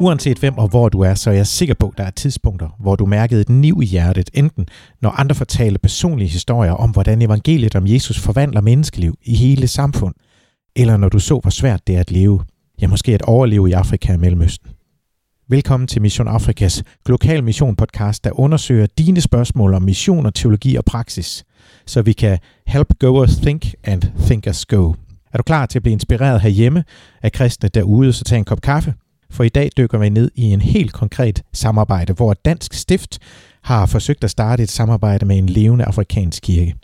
Uanset hvem og hvor du er, så er jeg sikker på, at der er tidspunkter, hvor du mærkede et niv i hjertet, enten når andre fortalte personlige historier om, hvordan evangeliet om Jesus forvandler menneskeliv i hele samfund, eller når du så, hvor svært det er at leve, ja måske at overleve i Afrika og Mellemøsten. Velkommen til Mission Afrikas Global Mission podcast, der undersøger dine spørgsmål om mission og teologi og praksis, så vi kan help goers think and thinkers go. Er du klar til at blive inspireret herhjemme af kristne derude, så tag en kop kaffe, for i dag dykker vi ned i en helt konkret samarbejde, hvor Dansk Stift har forsøgt at starte et samarbejde med en levende afrikansk kirke.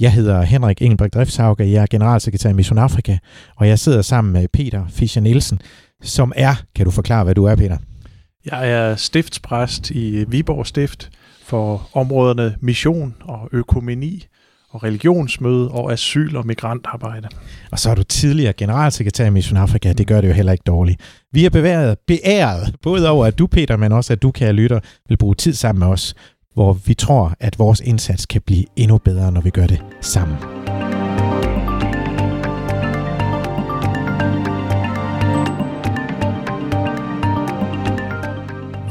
Jeg hedder Henrik Engelbrecht Driftshauge, jeg er generalsekretær i Mission Afrika, og jeg sidder sammen med Peter Fischer Nielsen, som er, kan du forklare, hvad du er, Peter? Jeg er stiftspræst i Viborg Stift for områderne mission og økumeni og religionsmøde og asyl- og migrantarbejde. Og så er du tidligere generalsekretær i Mission Afrika. Det gør det jo heller ikke dårligt. Vi er bevæget, beæret, både over at du, Peter, men også at du, kære lytter, vil bruge tid sammen med os, hvor vi tror, at vores indsats kan blive endnu bedre, når vi gør det sammen.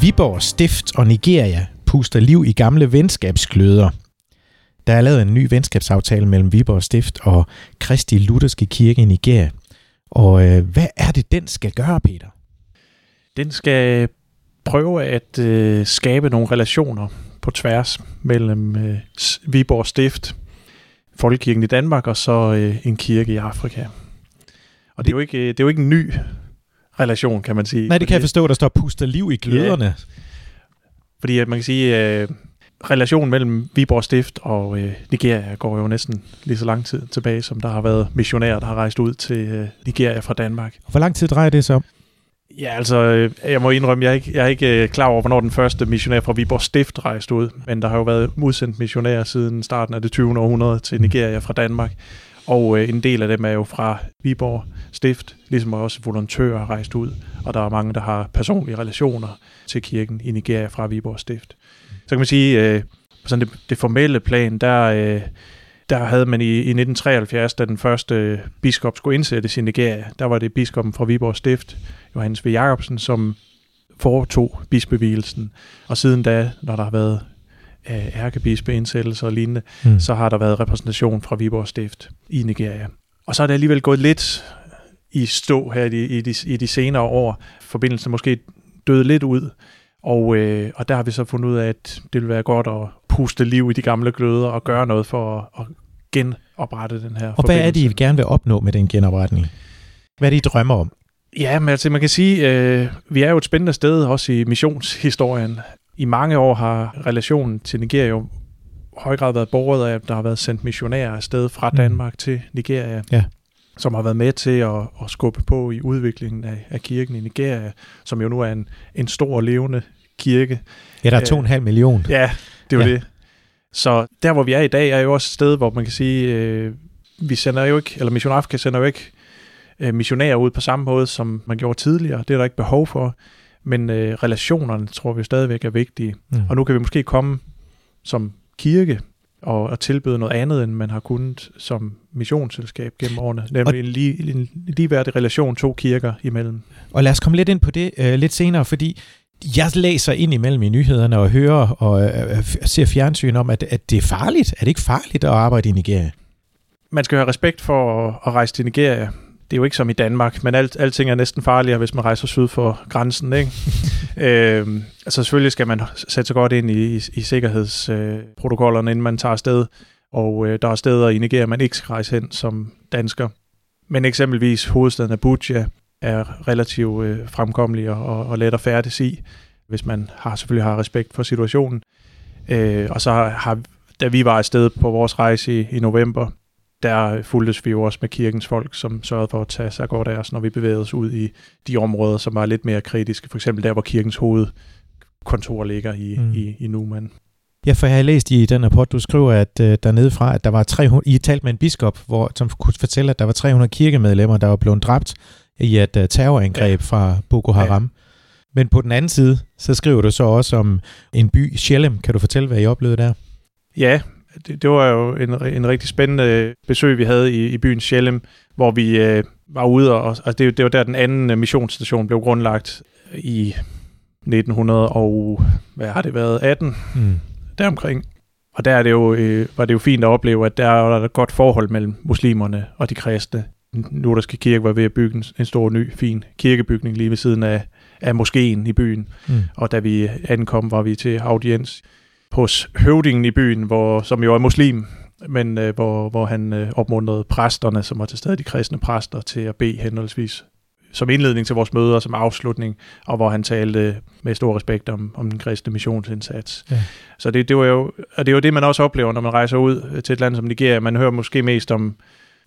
Viborg Stift og Nigeria puster liv i gamle venskabskløder – der er lavet en ny venskabsaftale mellem Viborg Stift og Kristi Lutherske Kirke i Nigeria. Og øh, hvad er det, den skal gøre, Peter? Den skal prøve at øh, skabe nogle relationer på tværs mellem øh, Viborg Stift, Folkekirken i Danmark og så øh, en kirke i Afrika. Og det er, jo ikke, det er jo ikke en ny relation, kan man sige. Nej, det kan jeg forstå, der står puster liv i gløderne. Ja. Fordi at man kan sige, øh, relationen mellem Viborg Stift og øh, Nigeria går jo næsten lige så lang tid tilbage, som der har været missionærer, der har rejst ud til øh, Nigeria fra Danmark. Hvor lang tid drejer det sig om? Ja, altså, øh, jeg må indrømme, jeg er ikke, jeg er ikke øh, klar over, hvornår den første missionær fra Viborg Stift rejste ud, men der har jo været udsendt missionærer siden starten af det 20. århundrede til Nigeria fra Danmark, og øh, en del af dem er jo fra Viborg Stift, ligesom også volontører rejst ud, og der er mange, der har personlige relationer til kirken i Nigeria fra Viborg Stift. Så kan man sige, øh, på sådan det, det formelle plan, der, øh, der havde man i, i 1973, da den første biskop skulle indsættes i Nigeria, der var det biskoppen fra Viborg Stift, Johannes V. Jacobsen, som foretog bispevielsen. Og siden da, når der har været øh, ærkebispeindsættelser og lignende, mm. så har der været repræsentation fra Viborg Stift i Nigeria. Og så er det alligevel gået lidt i stå her i, i, de, i de senere år. Forbindelsen måske døde lidt ud. Og, øh, og der har vi så fundet ud af, at det vil være godt at puste liv i de gamle gløder og gøre noget for at, at genoprette den her Og hvad er det, I gerne vil opnå med den genopretning? Hvad er det, I drømmer om? Ja, men altså man kan sige, øh, vi er jo et spændende sted, også i missionshistorien. I mange år har relationen til Nigeria jo høj grad været borget af, at der har været sendt missionærer afsted fra mm. Danmark mm. til Nigeria. Ja som har været med til at, at skubbe på i udviklingen af, af kirken i Nigeria, som jo nu er en, en stor levende kirke. Ja, der er to og en halv million. Ja, det jo ja. det. Så der, hvor vi er i dag, er jo også et sted, hvor man kan sige, øh, vi sender jo ikke, eller Mission Afrika sender jo ikke øh, missionærer ud på samme måde, som man gjorde tidligere. Det er der ikke behov for. Men øh, relationerne tror vi stadigvæk er vigtige. Mm. Og nu kan vi måske komme som kirke og, og tilbyde noget andet, end man har kunnet som missionsselskab gennem årene, nemlig og, en, lige, en ligeværdig relation to kirker imellem. Og lad os komme lidt ind på det øh, lidt senere, fordi jeg læser ind imellem i nyhederne og hører og øh, ser fjernsyn om, at, at det er farligt. Er det ikke farligt at arbejde i Nigeria? Man skal have respekt for at, at rejse til Nigeria. Det er jo ikke som i Danmark, men alt, alting er næsten farligere, hvis man rejser syd for grænsen. Ikke? øhm, altså selvfølgelig skal man sætte sig godt ind i, i, i sikkerhedsprotokollerne, øh, inden man tager afsted. Og øh, der er steder i Nigeria, man ikke skal rejse hen som dansker. Men eksempelvis hovedstaden Abuja er relativt øh, fremkommelig og, og let at færdes i, hvis man har selvfølgelig har respekt for situationen. Øh, og så har, da vi var afsted på vores rejse i, i november, der fuldtes vi jo også med kirkens folk, som sørgede for at tage sig godt af os, når vi bevægede os ud i de områder, som var lidt mere kritiske. For eksempel der, hvor kirkens hovedkontor ligger i, mm. i, i Numan. Ja, for jeg har læst i den rapport, du skriver, at øh, dernede fra, at der var 300, I talt med en biskop, hvor, som kunne fortælle, at der var 300 kirkemedlemmer, der var blevet dræbt i et uh, terrorangreb ja. fra Boko Haram. Ja. Men på den anden side, så skriver du så også om en by, Shelem. Kan du fortælle, hvad I oplevede der? Ja, det, det var jo en, en rigtig spændende besøg, vi havde i, i byen Shelem, hvor vi øh, var ude, og altså det, det var der den anden missionsstation blev grundlagt. i 1900 og, hvad har det været, 18, mm. deromkring. Og der er det jo, øh, var det jo fint at opleve, at der er et godt forhold mellem muslimerne og de kristne. Lutherske kirke var ved at bygge en, en stor, ny, fin kirkebygning lige ved siden af, af moskeen i byen. Mm. Og da vi ankom, var vi til audiens hos høvdingen i byen, hvor, som jo er muslim, men øh, hvor, hvor han øh, opmuntrede præsterne, som var til stede de kristne præster, til at bede henholdsvis som indledning til vores møder, som afslutning, og hvor han talte med stor respekt om, om den kristne missionsindsats. Ja. Så det, det, var jo, og det er jo det, man også oplever, når man rejser ud til et land som Nigeria. Man hører måske mest om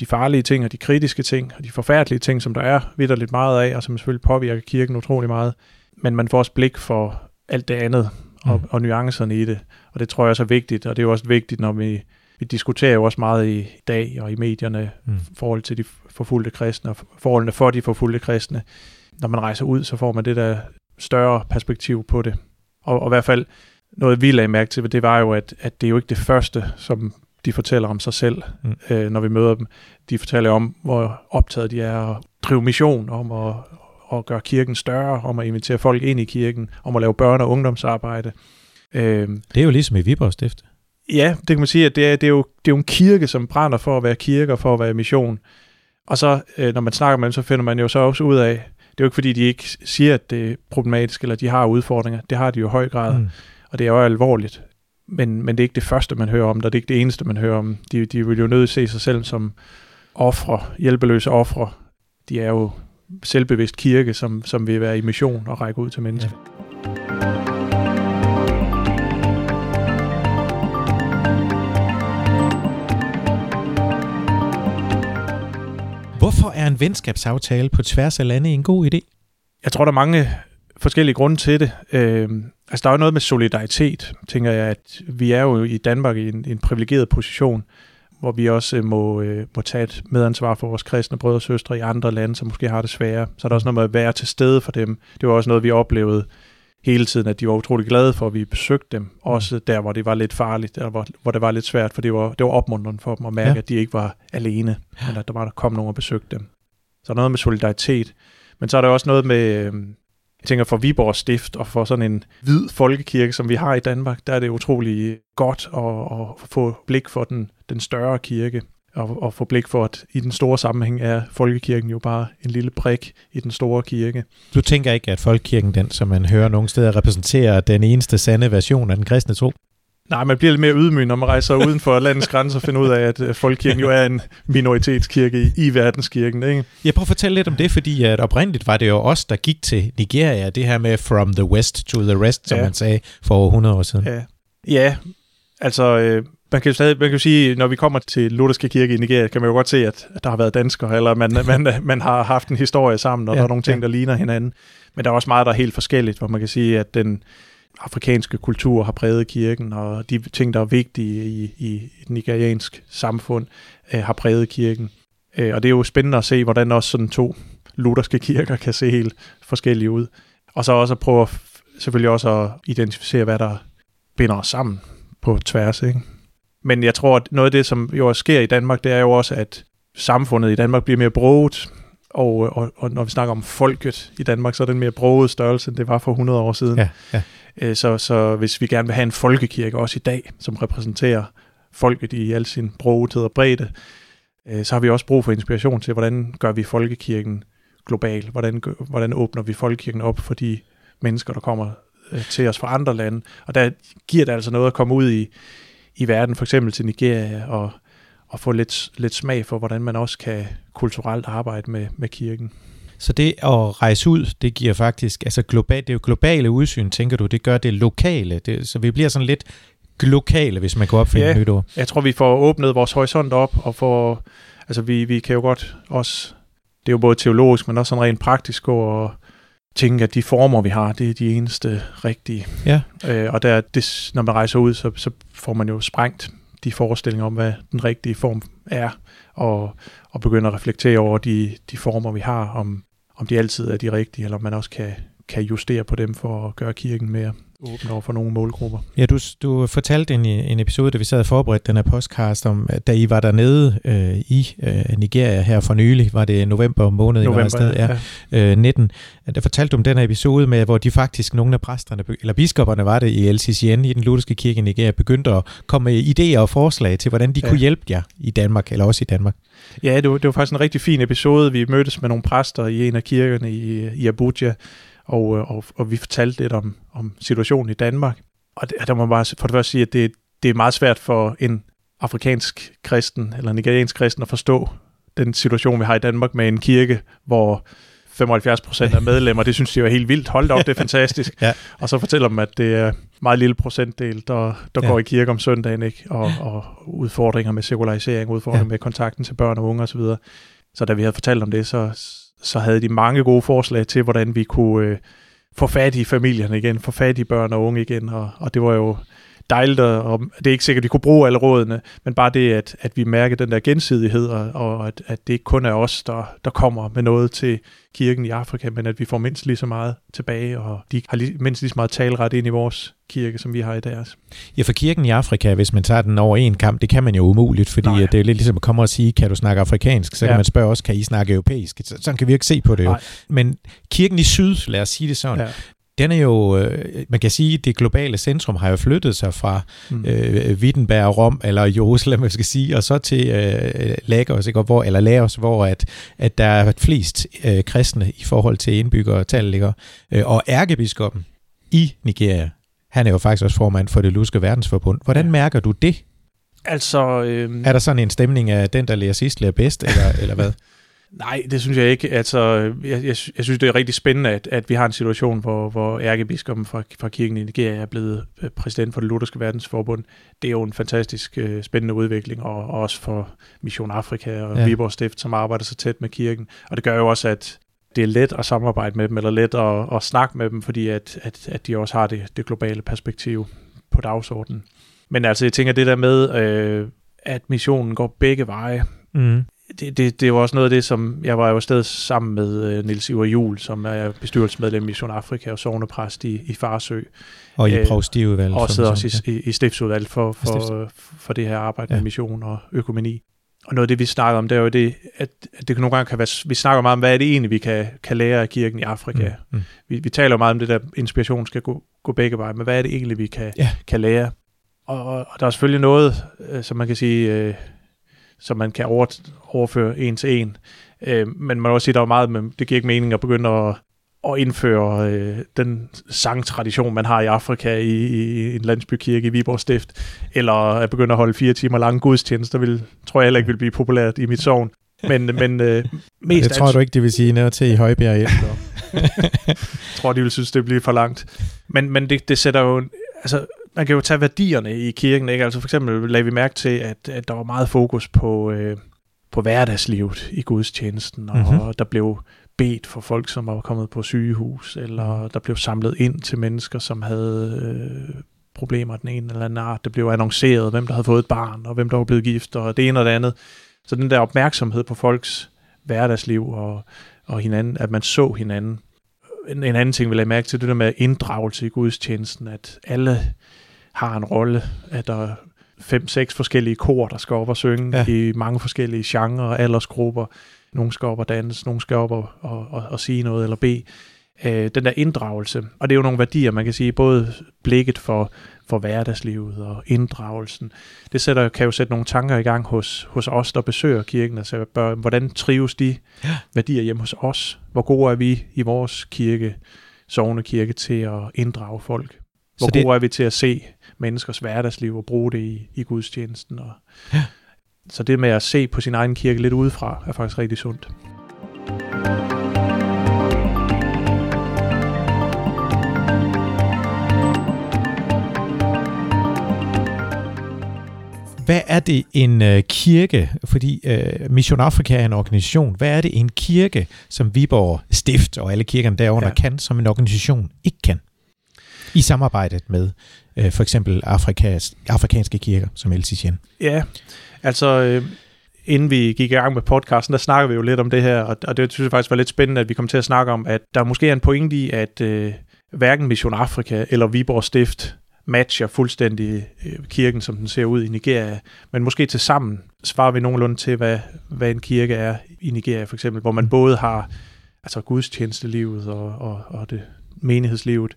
de farlige ting, og de kritiske ting, og de forfærdelige ting, som der er vidderligt meget af, og som selvfølgelig påvirker kirken utrolig meget. Men man får også blik for alt det andet, og, mm. og nuancerne i det. Og det tror jeg også er vigtigt, og det er jo også vigtigt, når vi vi diskuterer jo også meget i dag og i medierne mm. forhold til de forfulgte kristne og forholdene for de forfulgte kristne. Når man rejser ud, så får man det der større perspektiv på det. Og, og i hvert fald noget, vi lagde mærke til, det var jo, at, at det er jo ikke det første, som de fortæller om sig selv, mm. øh, når vi møder dem. De fortæller om, hvor optaget de er at drive mission, om at, at gøre kirken større, om at invitere folk ind i kirken, om at lave børne- og ungdomsarbejde. Øh, det er jo ligesom i Viborg Stift. Ja, det kan man sige, at det er, det, er jo, det er jo en kirke, som brænder for at være kirke og for at være mission. Og så, øh, når man snakker med dem, så finder man jo så også ud af, det er jo ikke fordi, de ikke siger, at det er problematisk, eller de har udfordringer. Det har de jo i høj grad, mm. og det er jo alvorligt. Men, men det er ikke det første, man hører om, det er ikke det eneste, man hører om. De, de vil jo nødt se sig selv som ofre, hjælpeløse ofre. De er jo selvbevidst kirke, som, som vil være i mission og række ud til mennesker. Ja. Hvorfor er en venskabsaftale på tværs af lande en god idé? Jeg tror, der er mange forskellige grunde til det. Øh, altså, der er jo noget med solidaritet, tænker jeg, at vi er jo i Danmark i en, en privilegeret position, hvor vi også øh, må, øh, må tage et medansvar for vores kristne brødre og søstre i andre lande, som måske har det sværere. Så er der også noget med at være til stede for dem. Det var også noget, vi oplevede hele tiden, at de var utrolig glade for, at vi besøgte dem. Også der, hvor det var lidt farligt, eller hvor, hvor det var lidt svært, for det var, det var opmuntrende for dem at mærke, ja. at de ikke var alene, men at der var der kom nogen og besøgte dem. Så er der noget med solidaritet. Men så er der også noget med, øh, jeg tænker for Viborg Stift og for sådan en hvid folkekirke, som vi har i Danmark, der er det utrolig godt at, at få blik for den, den større kirke og, og få blik for, at i den store sammenhæng er folkekirken jo bare en lille prik i den store kirke. Du tænker ikke, at folkekirken, den som man hører nogle steder, repræsenterer den eneste sande version af den kristne tro? Nej, man bliver lidt mere ydmyg, når man rejser uden for landets grænser og finder ud af, at øh, folkekirken jo er en minoritetskirke i, i verdenskirken. Ikke? Jeg prøver at fortælle lidt om det, fordi at oprindeligt var det jo os, der gik til Nigeria, det her med from the west to the rest, som ja. man sagde for 100 år siden. Ja, ja altså øh, man kan jo stadig, man kan jo sige, når vi kommer til Lutherske Kirke i Nigeria, kan man jo godt se, at der har været danskere, eller man, man, man har haft en historie sammen, og ja, der er nogle ting, ja. der ligner hinanden. Men der er også meget, der er helt forskelligt, hvor man kan sige, at den afrikanske kultur har præget kirken, og de ting, der er vigtige i, i et nigeriansk samfund, øh, har præget kirken. Øh, og det er jo spændende at se, hvordan også sådan to lutherske kirker kan se helt forskellige ud. Og så også at prøve at, selvfølgelig også at identificere, hvad der binder os sammen på tværs, ikke? Men jeg tror, at noget af det, som jo sker i Danmark, det er jo også, at samfundet i Danmark bliver mere broget, og, og, og når vi snakker om folket i Danmark, så er det en mere broget størrelse, end det var for 100 år siden. Ja, ja. Øh, så, så hvis vi gerne vil have en folkekirke også i dag, som repræsenterer folket i al sin brogethed og bredde, øh, så har vi også brug for inspiration til, hvordan gør vi folkekirken global? Hvordan, hvordan åbner vi folkekirken op for de mennesker, der kommer øh, til os fra andre lande? Og der giver det altså noget at komme ud i, i verden, for eksempel til Nigeria, og, og få lidt, lidt smag for, hvordan man også kan kulturelt arbejde med, med kirken. Så det at rejse ud, det giver faktisk, altså global, det er jo globale udsyn, tænker du, det gør det lokale, det, så vi bliver sådan lidt lokale, hvis man kan opfinde ja, et nyt ord. jeg tror, vi får åbnet vores horisont op, og får, altså vi, vi kan jo godt også, det er jo både teologisk, men også sådan rent praktisk gå og tænke, at de former, vi har, det er de eneste rigtige. Ja. Øh, og der, det, når man rejser ud, så, så får man jo sprængt de forestillinger om, hvad den rigtige form er, og, og begynder at reflektere over de, de former, vi har, om, om de altid er de rigtige, eller om man også kan, kan justere på dem for at gøre kirken mere åben over for nogle målgrupper. Ja, du, du fortalte en, en episode, da vi sad og forberedte den her podcast, om, da I var dernede øh, i øh, Nigeria her for nylig, var det november måned, November, I var afsted, ja, ja. Øh, 19, der fortalte du om den her episode med, hvor de faktisk, nogle af præsterne, eller biskopperne var det i LCCN, i den lutherske kirke i Nigeria, begyndte at komme med idéer og forslag til, hvordan de ja. kunne hjælpe jer i Danmark, eller også i Danmark. Ja, det var, det var faktisk en rigtig fin episode. Vi mødtes med nogle præster i en af kirkerne i, i Abuja, og, øh, og, og vi fortalte lidt om, om situationen i Danmark. Og der må man bare for det første sige, at det, det er meget svært for en afrikansk kristen eller nigeriansk kristen at forstå den situation, vi har i Danmark med en kirke, hvor 75 procent af medlemmer, det synes de var helt vildt. Hold op, det er fantastisk. ja. Og så fortæller dem, at det er meget lille procentdel, der, der ja. går i kirke om søndagen, ikke? Og, og udfordringer med sekularisering, udfordringer ja. med kontakten til børn og unge osv. Så, så da vi havde fortalt om det, så, så havde de mange gode forslag til, hvordan vi kunne øh, få fat i familierne igen, få fat i børn og unge igen, og, og det var jo dejligt, og det er ikke sikkert, at vi kunne bruge alle rådene, men bare det, at, at vi mærker den der gensidighed, og, og at, at det ikke kun er os, der, der kommer med noget til kirken i Afrika, men at vi får mindst lige så meget tilbage, og de har lige, mindst lige så meget talret ind i vores kirke, som vi har i deres. Ja, for kirken i Afrika, hvis man tager den over en kamp, det kan man jo umuligt, fordi Nej. det er lidt ligesom at komme og sige, kan du snakke afrikansk? Så ja. kan man spørge også, kan I snakke europæisk? Så, sådan kan vi ikke se på det jo. Nej. Men kirken i syd, lad os sige det sådan, ja den er jo, øh, man kan sige, det globale centrum har jo flyttet sig fra mm. øh, Wittenberg, Rom, eller Jerusalem, jeg skal sige, og så til øh, Lagos, ikke? Hvor, eller Lagos, hvor at, at der er flest øh, kristne i forhold til indbyggertal, ikke? Øh, og ærkebiskoppen i Nigeria, han er jo faktisk også formand for det Luske Verdensforbund. Hvordan ja. mærker du det? Altså... Øh... Er der sådan en stemning af den, der lærer sidst, lærer bedst, eller, eller hvad? Nej, det synes jeg ikke. Altså, jeg, jeg, jeg synes, det er rigtig spændende, at, at vi har en situation, hvor, hvor ærkebiskoppen fra, fra kirken i Nigeria er blevet øh, præsident for det lutherske verdensforbund. Det er jo en fantastisk uh, spændende udvikling, og, og også for Mission Afrika og ja. Viborg Stift, som arbejder så tæt med kirken. Og det gør jo også, at det er let at samarbejde med dem, eller let at, at snakke med dem, fordi at, at, at de også har det, det globale perspektiv på dagsordenen. Men altså, jeg tænker det der med, øh, at missionen går begge veje. Mm det, det, det var også noget af det, som jeg var jo afsted sammen med uh, Nils Iver Jul, som er bestyrelsesmedlem i Mission Afrika og sovnepræst i, i Farsø. Og i provstiudvalget. Og sidder også i, i, i stiftsudvalget for, for, for det her arbejde ja. med mission og økonomi. Og noget af det, vi snakker om, det er jo det, at, at det nogle gange kan være, vi snakker meget om, hvad er det egentlig, vi kan, kan lære af kirken i Afrika. Mm, mm. Vi, vi taler jo meget om det der, inspiration skal gå, gå begge veje, men hvad er det egentlig, vi kan, ja. kan lære? Og, og der er selvfølgelig noget, øh, som man kan sige, øh, som man kan over, overføre en til en. Øh, men man må også sige, at der er meget, men det giver ikke mening at begynde at, at indføre øh, den sangtradition, man har i Afrika i, i en landsbykirke i Viborg Stift, eller at begynde at holde fire timer lange gudstjenester, vil, tror jeg heller ikke vil blive populært i mit sovn. Men, men øh, mest Det tror du ikke, det vil sige noget til i Højbjerg efter. jeg tror, de vil synes, det bliver for langt. Men, men det, det sætter jo... Altså, man kan jo tage værdierne i kirken, ikke? Altså for eksempel lagde vi mærke til, at, at der var meget fokus på, øh, på hverdagslivet i gudstjenesten, og mm-hmm. der blev bedt for folk, som var kommet på sygehus, eller der blev samlet ind til mennesker, som havde øh, problemer af den ene eller anden art. Det blev annonceret, hvem der havde fået et barn, og hvem der var blevet gift, og det ene og det andet. Så den der opmærksomhed på folks hverdagsliv og, og hinanden, at man så hinanden. En, en anden ting, vi lagde mærke til, det der med inddragelse i gudstjenesten, at alle har en rolle, at der er fem-seks forskellige kor, der skal op og synge ja. i mange forskellige genrer og aldersgrupper. Nogle skal op og danse, nogle skal op og, og, og, og sige noget eller bede. Øh, den der inddragelse, og det er jo nogle værdier, man kan sige, både blikket for, for hverdagslivet og inddragelsen, det sætter, kan jo sætte nogle tanker i gang hos, hos os, der besøger kirken. Altså, bør, hvordan trives de ja. værdier hjemme hos os? Hvor gode er vi i vores kirke, sovende kirke, til at inddrage folk? Hvor Så det... gode er vi til at se menneskers hverdagsliv og bruge det i, i gudstjenesten. Og, ja. Så det med at se på sin egen kirke lidt udefra, er faktisk rigtig sundt. Hvad er det en øh, kirke, fordi øh, Mission Afrika er en organisation, hvad er det en kirke, som Viborg Stift og alle kirkerne derunder ja. kan, som en organisation ikke kan? I samarbejdet med øh, for eksempel Afrikas, afrikanske kirker, som LCCN. Ja, altså øh, inden vi gik i gang med podcasten, der snakkede vi jo lidt om det her, og, og det synes jeg faktisk var lidt spændende, at vi kom til at snakke om, at der måske er en pointe i, at øh, hverken Mission Afrika eller Viborg Stift matcher fuldstændig øh, kirken, som den ser ud i Nigeria, men måske til sammen svarer vi nogenlunde til, hvad, hvad en kirke er i Nigeria for eksempel, hvor man mm. både har altså gudstjenestelivet og, og, og det menighedslivet,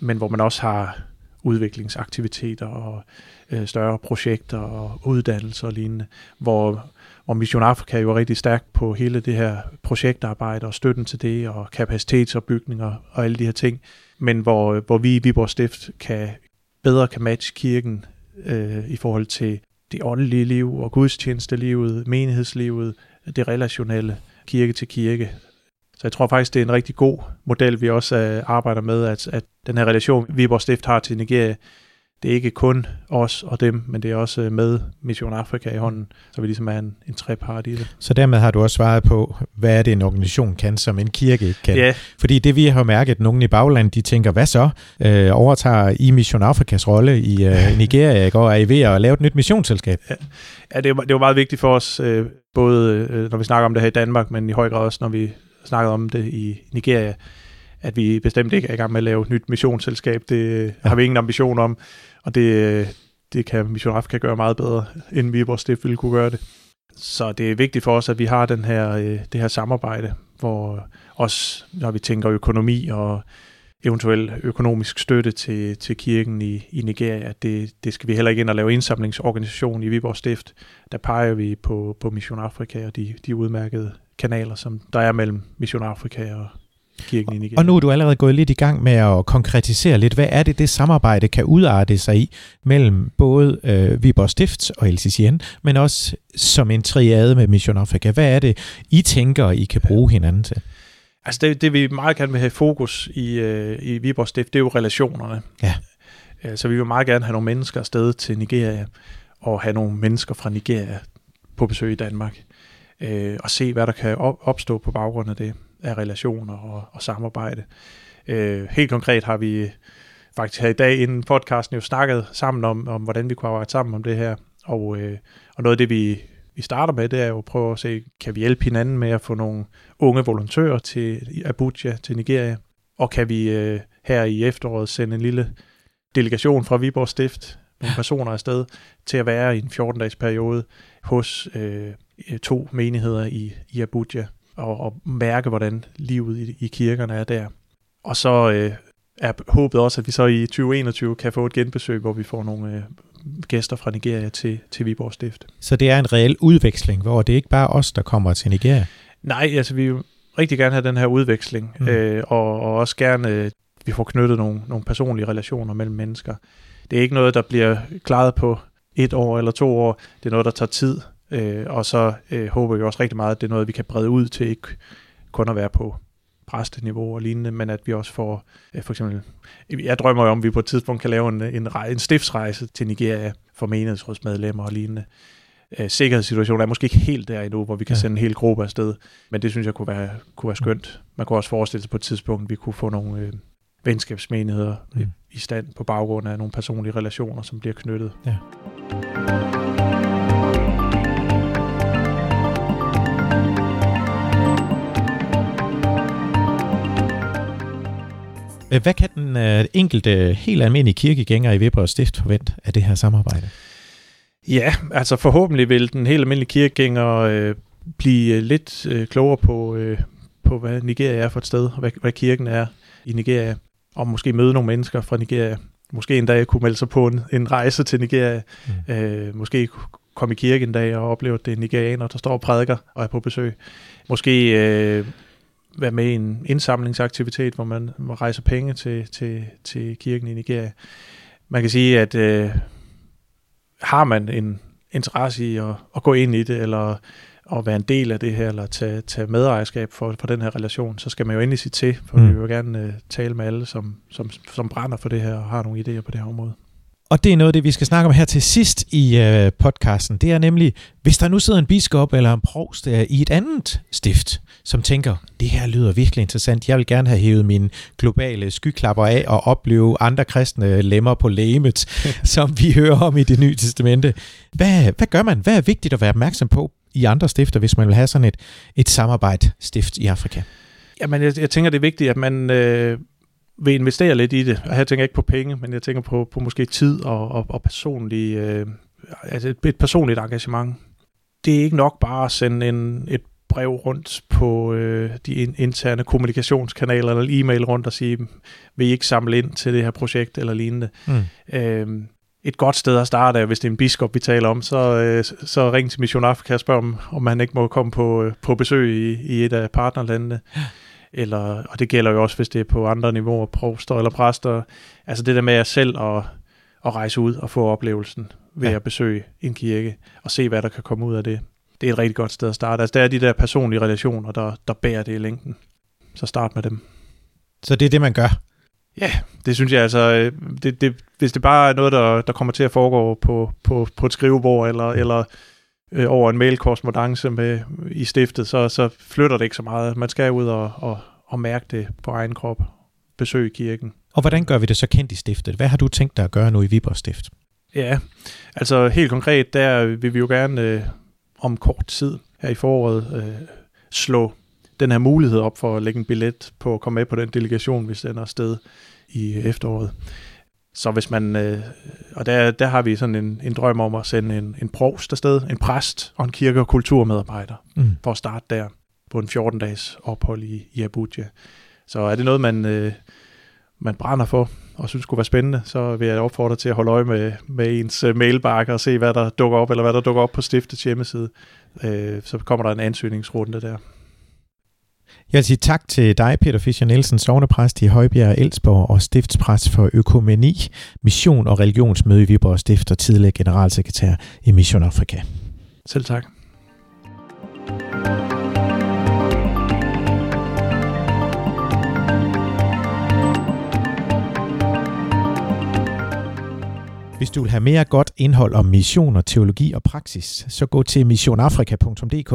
men hvor man også har udviklingsaktiviteter og øh, større projekter og uddannelser og lignende, hvor, hvor Mission Afrika jo er rigtig stærk på hele det her projektarbejde og støtten til det og kapacitetsopbygninger og alle de her ting, men hvor, hvor vi i Viborg Stift kan, bedre kan matche kirken øh, i forhold til det åndelige liv og gudstjenestelivet, menighedslivet, det relationelle kirke til kirke. Så jeg tror faktisk, det er en rigtig god model, vi også øh, arbejder med, at, at den her relation, Viborg Stift har til Nigeria, det er ikke kun os og dem, men det er også øh, med Mission Afrika i hånden, så vi ligesom er en, en trepart i det. Så dermed har du også svaret på, hvad er det en organisation kan, som en kirke ikke kan? Ja. Fordi det vi har mærket, at nogen i baglandet, de tænker, hvad så? Øh, overtager I Mission Afrikas rolle i øh, Nigeria i går? Er I ved at lave et nyt missionsselskab? Ja, ja det, er, det er jo meget vigtigt for os, øh, både øh, når vi snakker om det her i Danmark, men i høj grad også, når vi snakker om det i Nigeria, at vi bestemt ikke er i gang med at lave et nyt missionsselskab. Det ja. har vi ingen ambition om. Og det, det kan Mission Afrika gøre meget bedre, end vi i vores stift ville kunne gøre det. Så det er vigtigt for os, at vi har den her, øh, det her samarbejde, hvor også når vi tænker økonomi og eventuel økonomisk støtte til, til kirken i, i Nigeria, det, det skal vi heller ikke ind og lave indsamlingsorganisation i Viborg Stift. Der peger vi på, på Mission Afrika og de, de udmærkede kanaler, som der er mellem Mission Afrika og, kirken i Nigeria. Og nu er du allerede gået lidt i gang med at konkretisere lidt, hvad er det, det samarbejde kan udarte sig i mellem både øh, Viborg Stift og LCCN, men også som en triade med Mission Africa. Hvad er det, I tænker, I kan bruge hinanden til? Altså det, det vi meget gerne vil have fokus i, øh, i Viborg Stift, det er jo relationerne. Ja. Så vi vil meget gerne have nogle mennesker afsted til Nigeria, og have nogle mennesker fra Nigeria på besøg i Danmark, øh, og se, hvad der kan opstå på baggrund af det af relationer og, og samarbejde. Øh, helt konkret har vi faktisk her i dag inden podcasten jo snakket sammen om, om hvordan vi kunne arbejde sammen om det her. Og, øh, og noget af det, vi, vi starter med, det er jo at prøve at se, kan vi hjælpe hinanden med at få nogle unge volontører til Abuja, til Nigeria? Og kan vi øh, her i efteråret sende en lille delegation fra Viborg Stift, nogle personer afsted, til at være i en 14-dages periode hos øh, to menigheder i, i Abuja og, og mærke, hvordan livet i, i kirkerne er der. Og så øh, er håbet også, at vi så i 2021 kan få et genbesøg, hvor vi får nogle øh, gæster fra Nigeria til, til Viborg Stift. Så det er en reel udveksling, hvor det ikke bare os, der kommer til Nigeria? Nej, altså vi vil rigtig gerne have den her udveksling, mm. øh, og, og også gerne, øh, vi får knyttet nogle, nogle personlige relationer mellem mennesker. Det er ikke noget, der bliver klaret på et år eller to år. Det er noget, der tager tid, Øh, og så øh, håber vi også rigtig meget, at det er noget, vi kan brede ud til ikke kun at være på præsteniveau og lignende, men at vi også får, øh, for eksempel, jeg drømmer jo om, at vi på et tidspunkt kan lave en, en, en stiftsrejse til Nigeria for menighedsrådsmedlemmer og lignende. Øh, sikkerhedssituationen er måske ikke helt der endnu, hvor vi kan ja. sende en hel gruppe afsted, men det synes jeg kunne være, kunne være skønt. Man kunne også forestille sig på et tidspunkt, at vi kunne få nogle øh, venskabsmenigheder mm. i, i stand på baggrund af nogle personlige relationer, som bliver knyttet. Ja. Hvad kan den uh, enkelte helt almindelige kirkegænger i Viborg Stift forvente af det her samarbejde? Ja, altså forhåbentlig vil den helt almindelige kirkegænger uh, blive lidt uh, klogere på, uh, på, hvad Nigeria er for et sted, og hvad, hvad kirken er i Nigeria, og måske møde nogle mennesker fra Nigeria. Måske en dag kunne melde sig på en, en rejse til Nigeria. Mm. Uh, måske komme i kirke en dag og opleve, at det er nigerianer, der står og prædiker og er på besøg. Måske uh, være med i en indsamlingsaktivitet, hvor man rejser penge til, til, til kirken i Nigeria. Man kan sige, at øh, har man en interesse i at, at gå ind i det, eller at være en del af det her, eller tage, tage medejerskab for, for den her relation, så skal man jo endelig sige til, for mm. vi vil gerne uh, tale med alle, som, som, som brænder for det her, og har nogle idéer på det her område. Og det er noget af det, vi skal snakke om her til sidst i øh, podcasten. Det er nemlig, hvis der nu sidder en biskop eller en provst øh, i et andet stift, som tænker, det her lyder virkelig interessant. Jeg vil gerne have hævet mine globale skyklapper af og opleve andre kristne lemmer på lægemet, som vi hører om i det nye testamente. Hvad, hvad gør man? Hvad er vigtigt at være opmærksom på, i andre stifter, hvis man vil have sådan et, et samarbejde stift i Afrika? Jamen, jeg, jeg tænker, det er vigtigt, at man øh, vil investere lidt i det. Og her tænker jeg ikke på penge, men jeg tænker på, på måske tid og, og, og personlig, øh, altså et, et personligt engagement. Det er ikke nok bare at sende en, et brev rundt på øh, de interne kommunikationskanaler eller e-mail rundt og sige, vil I ikke samle ind til det her projekt eller lignende. Mm. Øh, et godt sted at starte hvis det er en biskop, vi taler om, så, øh, så ring til Mission Afrika og spørg om, om han ikke må komme på, øh, på besøg i, i et af partnerlandene. Eller, og det gælder jo også, hvis det er på andre niveauer, provster eller præster. Altså det der med at selv at, at rejse ud og få oplevelsen ved ja. at besøge en kirke og se, hvad der kan komme ud af det. Det er et rigtig godt sted at starte. Altså, der er de der personlige relationer, der, der bærer det i længden. Så start med dem. Så det er det, man gør? Ja, det synes jeg altså. Øh, det, det, hvis det bare er noget, der, der kommer til at foregå på, på, på et skrivebord eller, eller øh, over en mailkorrespondence med i stiftet, så, så flytter det ikke så meget. Man skal ud og, og, og mærke det på egen krop. Besøg kirken. Og hvordan gør vi det så kendt i stiftet? Hvad har du tænkt dig at gøre nu i Viborg Stift? Ja, altså helt konkret, der vil vi jo gerne øh, om kort tid her i foråret øh, slå den her mulighed op for at lægge en billet på at komme med på den delegation, hvis den er sted i efteråret. Så hvis man, øh, og der, der har vi sådan en, en drøm om at sende en, en provst afsted, en præst og en kirke- og kulturmedarbejder, mm. for at starte der på en 14-dages ophold i, i Abuja. Så er det noget, man, øh, man brænder for, og synes kunne være spændende, så vil jeg opfordre til at holde øje med, med ens uh, mailbakke og se, hvad der dukker op, eller hvad der dukker op på stiftets hjemmeside. Uh, så kommer der en ansøgningsrunde der. Jeg vil sige tak til dig, Peter Fischer Nielsen, sovnepræst i Højbjerg og Elsborg og stiftspræst for økumeni, mission og religionsmøde i Viborg Stift og tidligere generalsekretær i Mission Afrika. Selv tak. Hvis du vil have mere godt indhold om mission og teologi og praksis, så gå til missionafrika.dk,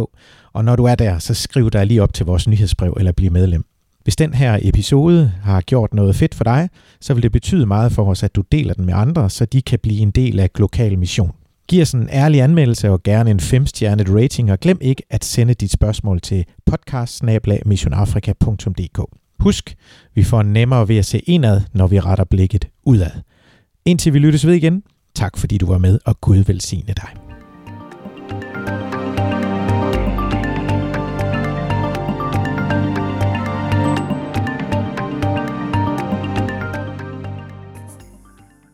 og når du er der, så skriv dig lige op til vores nyhedsbrev eller bliv medlem. Hvis den her episode har gjort noget fedt for dig, så vil det betyde meget for os, at du deler den med andre, så de kan blive en del af lokal mission. Giv os en ærlig anmeldelse og gerne en 5-stjernet rating, og glem ikke at sende dit spørgsmål til podcast Husk, vi får nemmere ved at se indad, når vi retter blikket udad. Indtil vi lyttes ved igen, tak fordi du var med, og Gud velsigne dig.